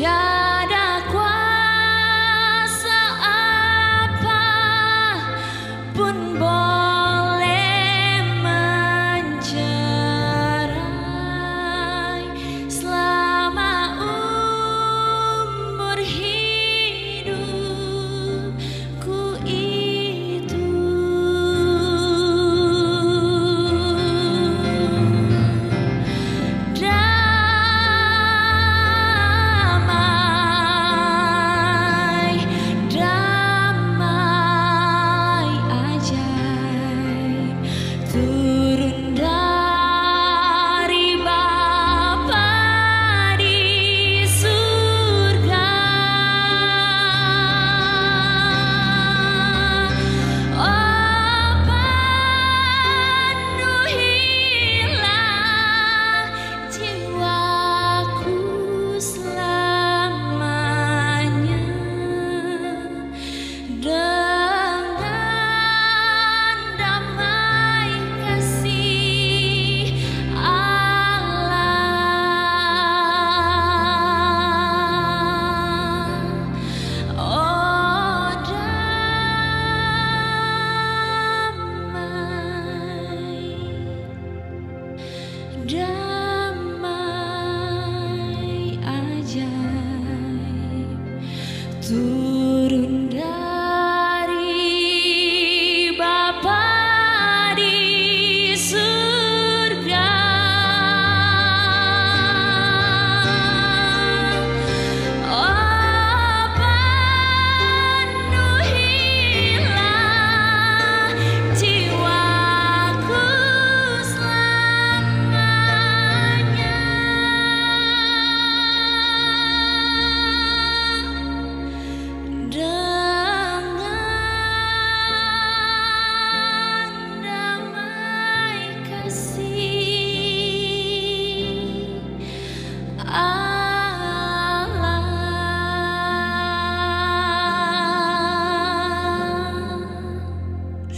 家。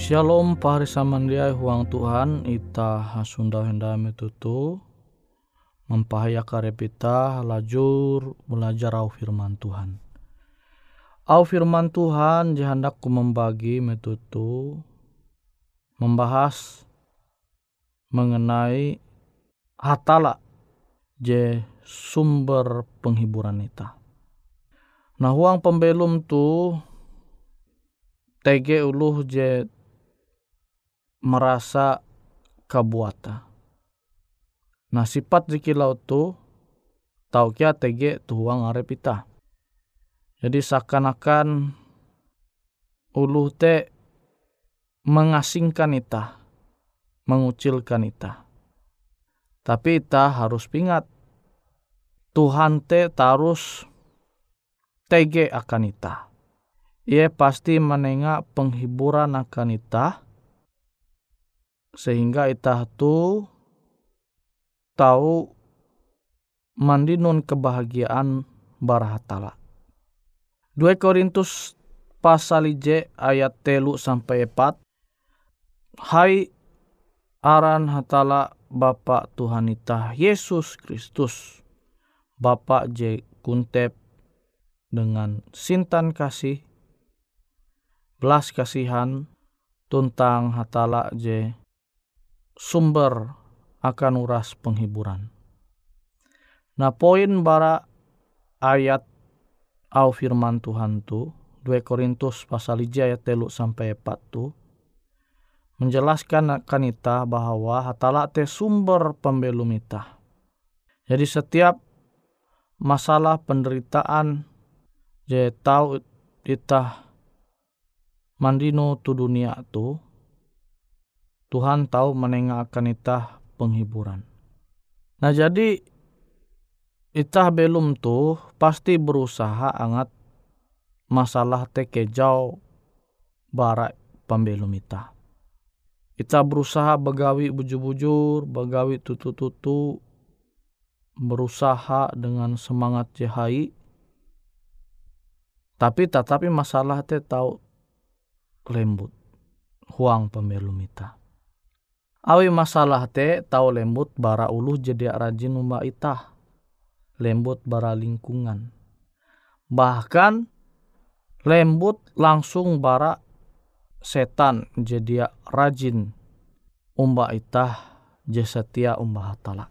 Shalom pahari samandiai huang Tuhan ita hasunda henda metutu mempahaya karepita lajur belajar au firman Tuhan. Au firman Tuhan ku membagi metutu membahas mengenai hatala je sumber penghiburan ita. Nah huang pembelum tu tege uluh je merasa kabuata. Nah sifat zikilau tu tau kia tege tuhuang arep ita. Jadi seakan-akan ulu te mengasingkan ita, mengucilkan ita. Tapi ita harus ingat Tuhan te tarus tege akan ita. Ia pasti menengah penghiburan akan ita sehingga ita tu tahu mandinun kebahagiaan barahatala. 2 Korintus pasal ije ayat telu sampai empat. Hai aran hatala Bapa Tuhan ita Yesus Kristus Bapa je kuntep dengan sintan kasih belas kasihan tuntang hatala je sumber akan uras penghiburan. Nah poin bara ayat au firman Tuhan tu 2 Korintus pasal 3 ayat telu sampai 4 tu menjelaskan akan ita bahwa hatala te sumber pembelum ita. Jadi setiap masalah penderitaan je tahu ita mandino tu dunia tu Tuhan tahu menengahkan ita penghiburan. Nah jadi ita belum tuh pasti berusaha angat masalah teke jauh barak pembelum ita. Ita berusaha begawi bujur-bujur, begawi tutu-tutu, berusaha dengan semangat jahai. Tapi tetapi masalah te tahu lembut huang pembelum ita. Awi masalah te tau lembut bara ulu jadi rajin umba ita. Lembut bara lingkungan. Bahkan lembut langsung bara setan jadi rajin umba ita je setia umba hatala.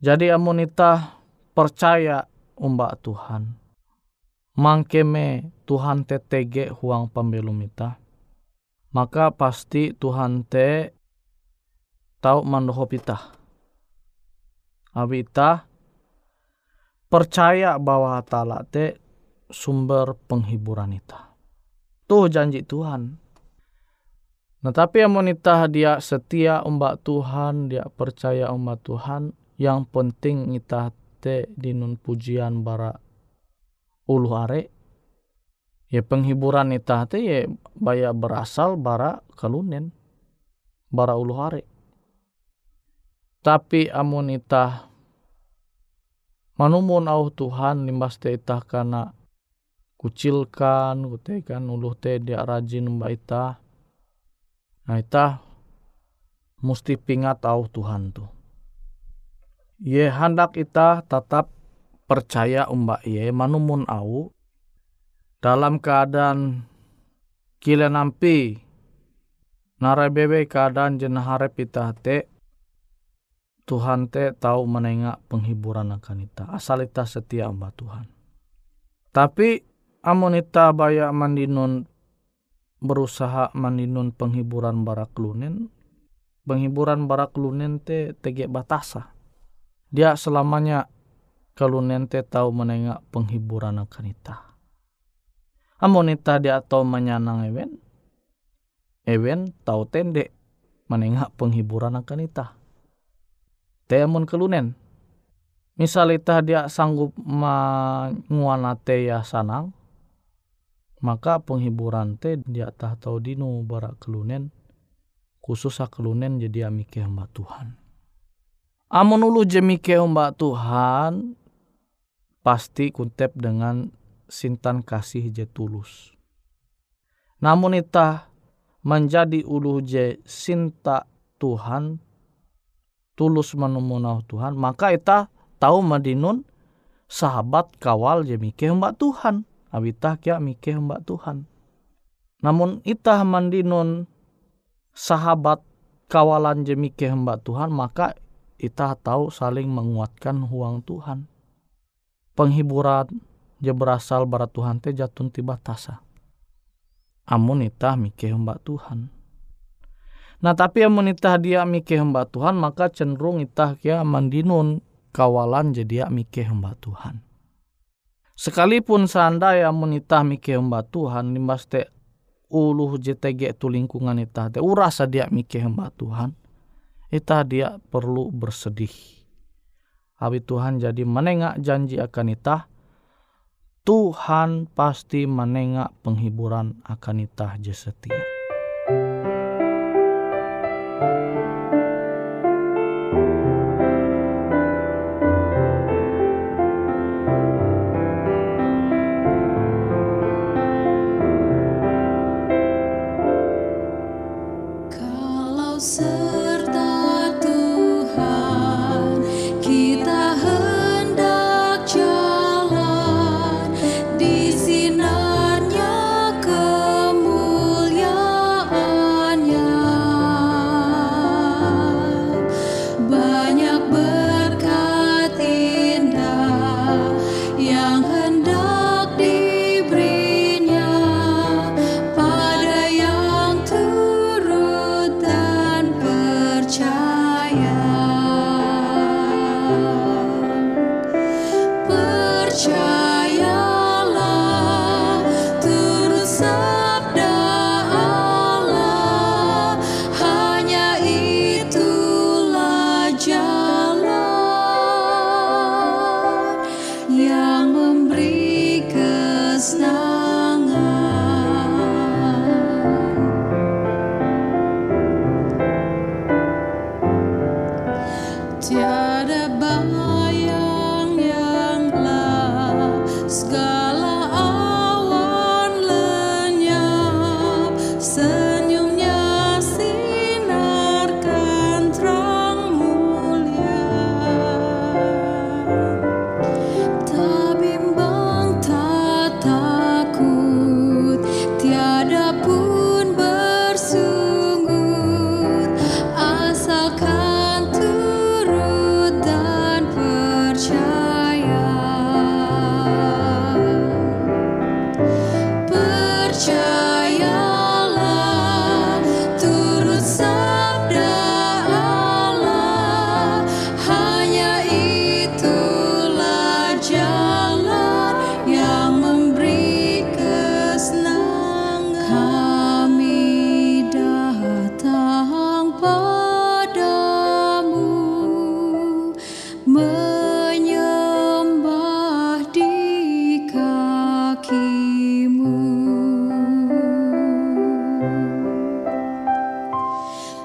Jadi amun ita percaya umba Tuhan. Mangkeme Tuhan te tege huang pembelum ita. Maka pasti Tuhan te tau mandohop ita. Abi ita percaya bahwa tala te sumber penghiburan ita. Tuh janji Tuhan. Nah tapi yang monita dia setia umbak Tuhan, dia percaya umbak Tuhan, yang penting ita te dinun pujian bara ulu are, ya penghiburan ita te ya baya berasal bara kalunen, bara ulu are. Tapi amun ita manumun au Tuhan limbas te ita kana kucilkan kute kan uluh te dia rajin mbak ita. Nah ita musti pingat au Tuhan tu. Ye hendak ita tetap percaya umbak ye manumun au dalam keadaan kile nampi narebebe keadaan jenah harap ita te Tuhan te tahu menengak penghiburan akan ita. Asal ita setia sama Tuhan. Tapi amun ita baya mandinun berusaha mandinun penghiburan barak lunen. Penghiburan barak lunen te tege batasa. Dia selamanya kelunen te tahu menengak penghiburan akan ita. Amun dia tahu menyanang ewen. Ewen tahu tende menengak penghiburan akan temun kelunen. Misal ita dia sanggup menguana te ya sanang, maka penghiburan te dia tah tau dino bara kelunen, khusus kelunen jadi amike hamba Tuhan. Amun ulu jemike hamba Tuhan, pasti kuntep dengan sintan kasih je tulus. Namun ita menjadi ulu je sinta Tuhan tulus menemunau Tuhan maka ita tahu madinun sahabat kawal je mike mbak Tuhan. Abita kia mike mbak Tuhan. Namun ita mandinun sahabat kawalan je mike mbak Tuhan maka ita tahu saling menguatkan huang Tuhan. Penghiburan je berasal barat Tuhan te jatun tiba tasa amun ita mike mbak Tuhan Nah tapi yang menitah dia mike hamba Tuhan maka cenderung itah kia mandinun kawalan jadi mike hamba Tuhan. Sekalipun seandainya menitah mike hamba Tuhan limbas te uluh JTG tu lingkungan itah te urasa dia mike hamba Tuhan. Itah dia perlu bersedih. Abi Tuhan jadi menengak janji akan itah. Tuhan pasti menengak penghiburan akan itah je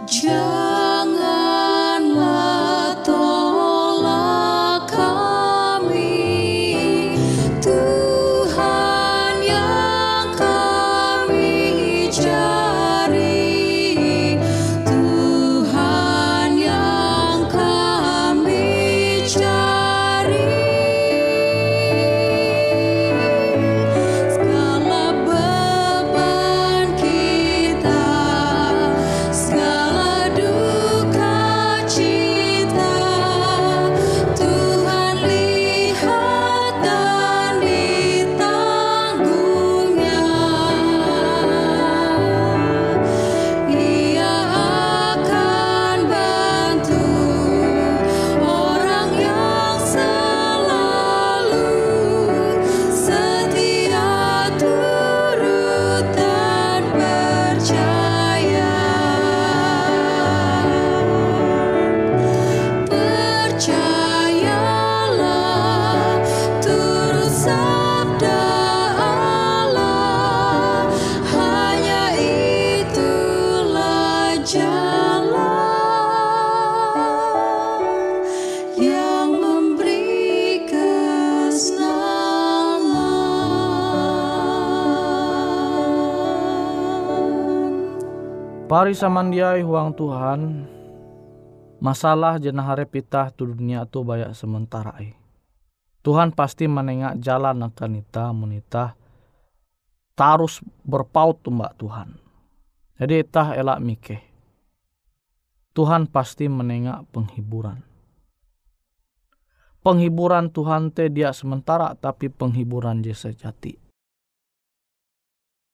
Just. Pari samandiai huang Tuhan, masalah jenah harap itah tu dunia tu banyak sementara ai. Tuhan pasti menengak jalan akan ita menita tarus berpaut mbak Tuhan. Jadi itah elak mikeh. Tuhan pasti menengak penghiburan. Penghiburan Tuhan te dia sementara tapi penghiburan dia sejati.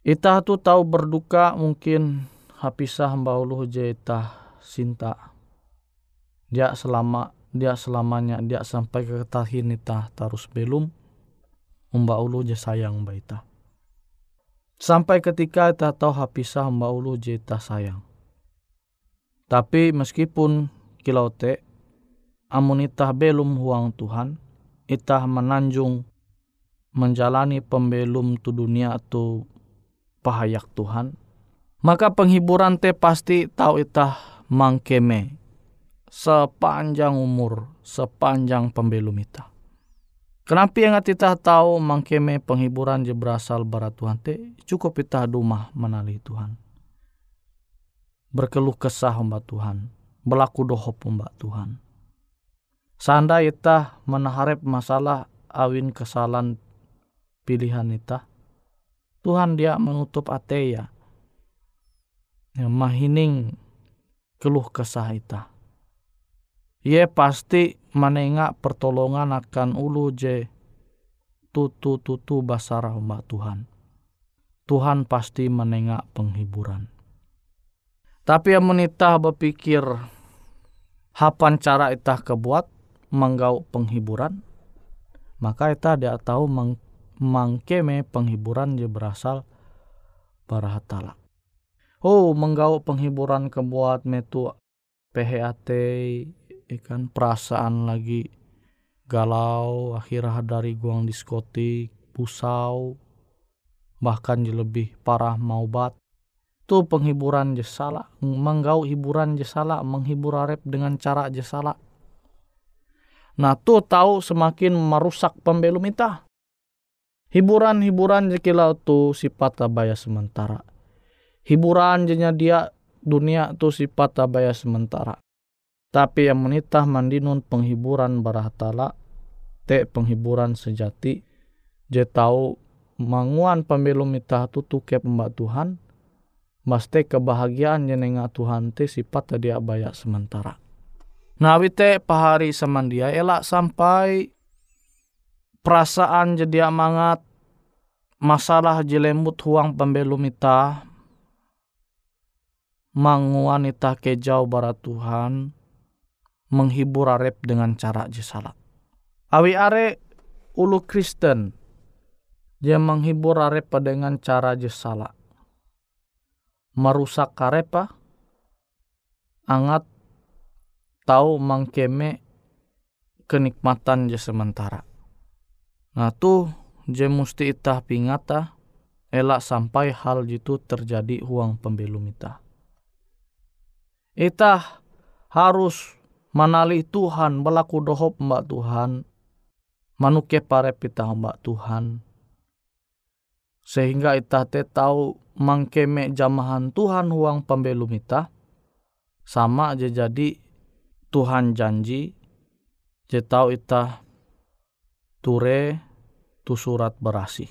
Itah tu tahu berduka mungkin hapisah hamba ulu jeta sinta. Dia selama dia selamanya dia sampai ke tahin ita tarus belum. Umba ulu je sayang baita sampai ketika ita tahu hapisah ulu jeta sayang. Tapi meskipun kilau te amun itah belum huang Tuhan itah menanjung menjalani pembelum tu dunia tu pahayak Tuhan maka penghiburan te pasti tahu itah mangkeme sepanjang umur, sepanjang pembelum ita. Kenapa yang kita tahu mangkeme penghiburan je berasal barat Tuhan te cukup kita dumah menali Tuhan. Berkeluh kesah mbak Tuhan, berlaku dohop mbak Tuhan. Sanda ita menaharap masalah awin kesalahan pilihan ita, Tuhan dia menutup ateya mahining keluh kesah ita. Ye pasti menengak pertolongan akan ulu je tutu tutu basarah umat Tuhan. Tuhan pasti menengak penghiburan. Tapi yang menitah berpikir hapan cara itah kebuat menggau penghiburan, maka itah dia tahu meng, mangkeme penghiburan je berasal para hatala. Oh, menggau penghiburan kebuat metu PHAT ikan perasaan lagi galau akhirnya dari guang diskotik pusau bahkan lebih parah mau bat. Tu penghiburan jesala menggau hiburan jesala menghibur arep dengan cara jesala nah tu tahu semakin merusak pembelum ita hiburan-hiburan jekilau tu sifat abaya sementara hiburan jenya dia dunia tu sifat abaya sementara. Tapi yang menitah mandinun penghiburan barahatala te penghiburan sejati je tahu manguan pembelum mitah tu tuke pembak Tuhan maste kebahagiaan jenenga Tuhan te sifat tadi abaya sementara. Nah wite pahari semandia elak sampai perasaan jadi amangat masalah jelembut huang pembelum itah manguanita kejauh barat Tuhan menghibur arep dengan cara jesalat. Awi are ulu Kristen dia menghibur arep dengan cara jesala. Merusak karepa angat tahu mangkeme kenikmatan je sementara. Nah tuh je musti itah pingata elak sampai hal itu terjadi huang pembelum itah. Itah harus manali Tuhan berlaku dohop mbak Tuhan. Manuke pare pita mbak Tuhan. Sehingga ita te tahu mangkeme jamahan Tuhan huang pembelum ita sama aja jadi Tuhan janji. Je tahu ita ture tu surat berasi.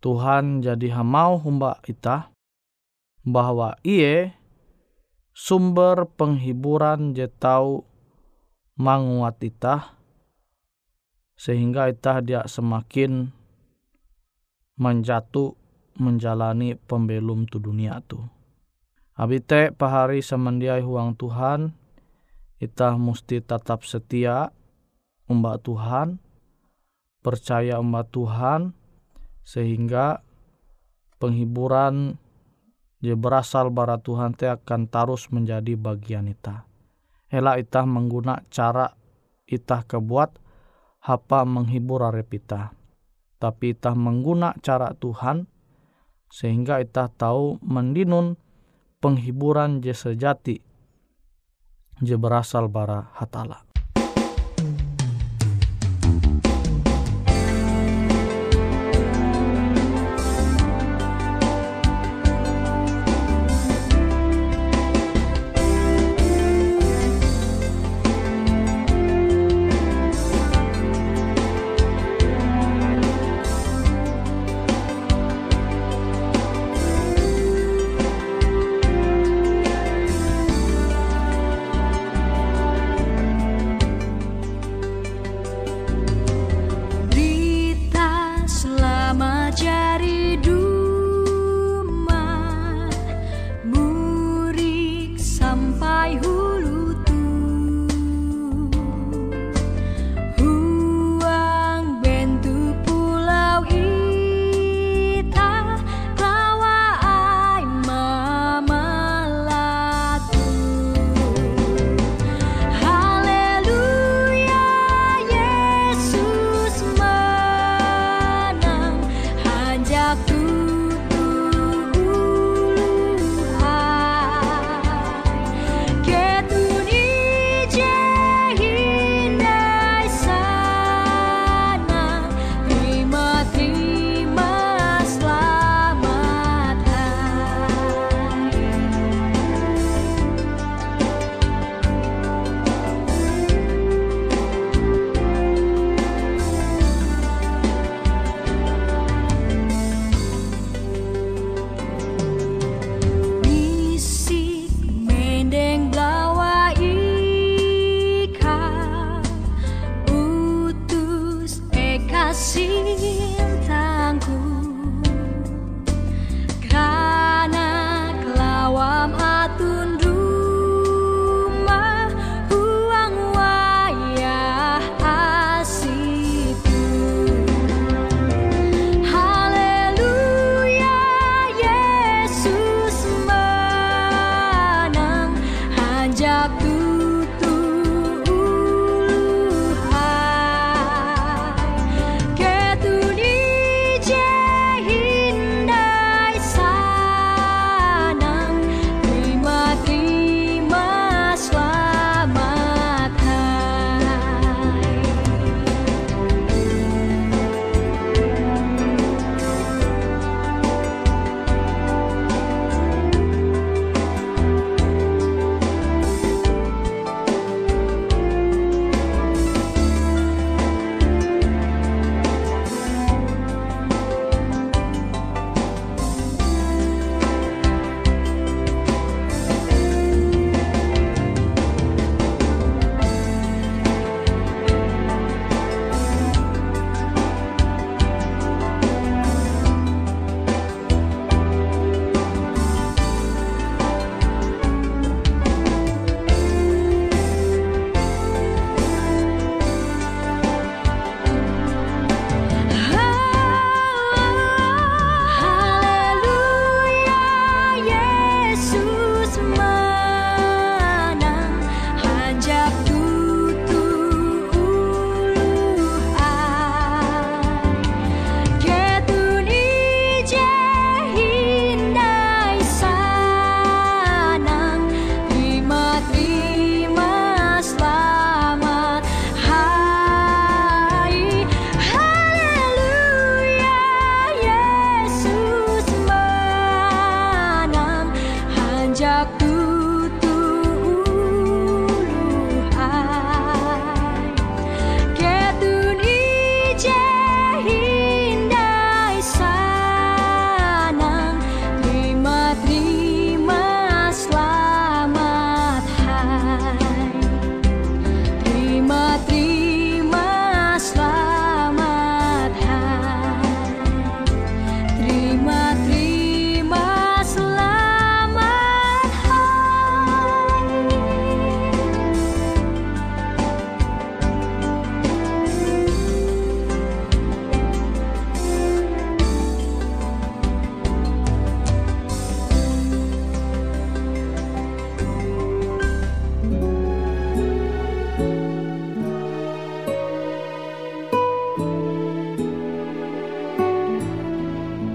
Tuhan jadi hamau mbak ita bahwa iye sumber penghiburan je tahu manguat itah sehingga itah dia semakin menjatuh menjalani pembelum tu dunia tu. Abite pahari semendiai huang Tuhan, itah mesti tetap setia umbak Tuhan, percaya umbak Tuhan, sehingga penghiburan je berasal bara Tuhan te akan terus menjadi bagian ita. Ela ita mengguna cara ita kebuat hapa menghibur arep ita. Tapi ita mengguna cara Tuhan sehingga ita tahu mendinun penghiburan je sejati je berasal bara hatala.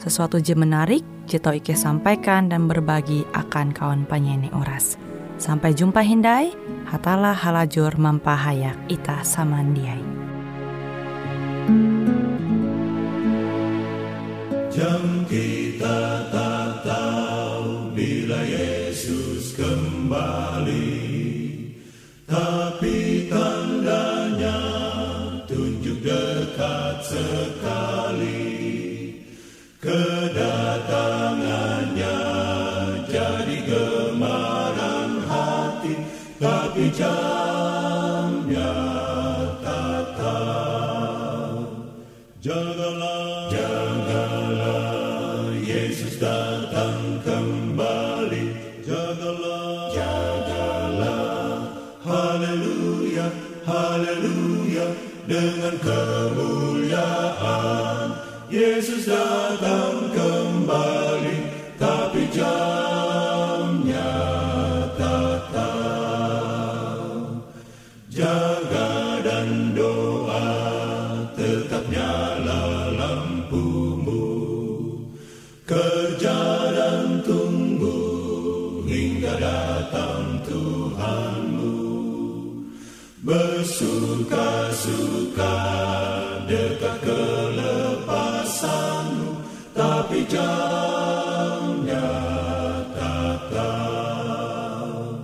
sesuatu je menarik, Jito Ike sampaikan dan berbagi akan kawan penyanyi oras. Sampai jumpa Hindai, hatalah halajur mampahayak ita samandiai. Jam kita tapi jamnya jagalah jagalah Yesus datang kembali. Jagalah jagalah haleluya haleluya dengan kemuliaan dekat kelepasanmu, tapi jamnya tak tahu.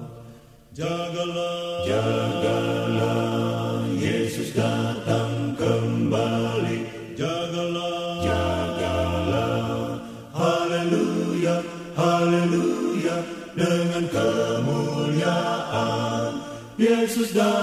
Jagalah, jagalah, Yesus datang kembali. Jagalah, jagalah, haleluya, haleluya, dengan kemuliaan. Yesus datang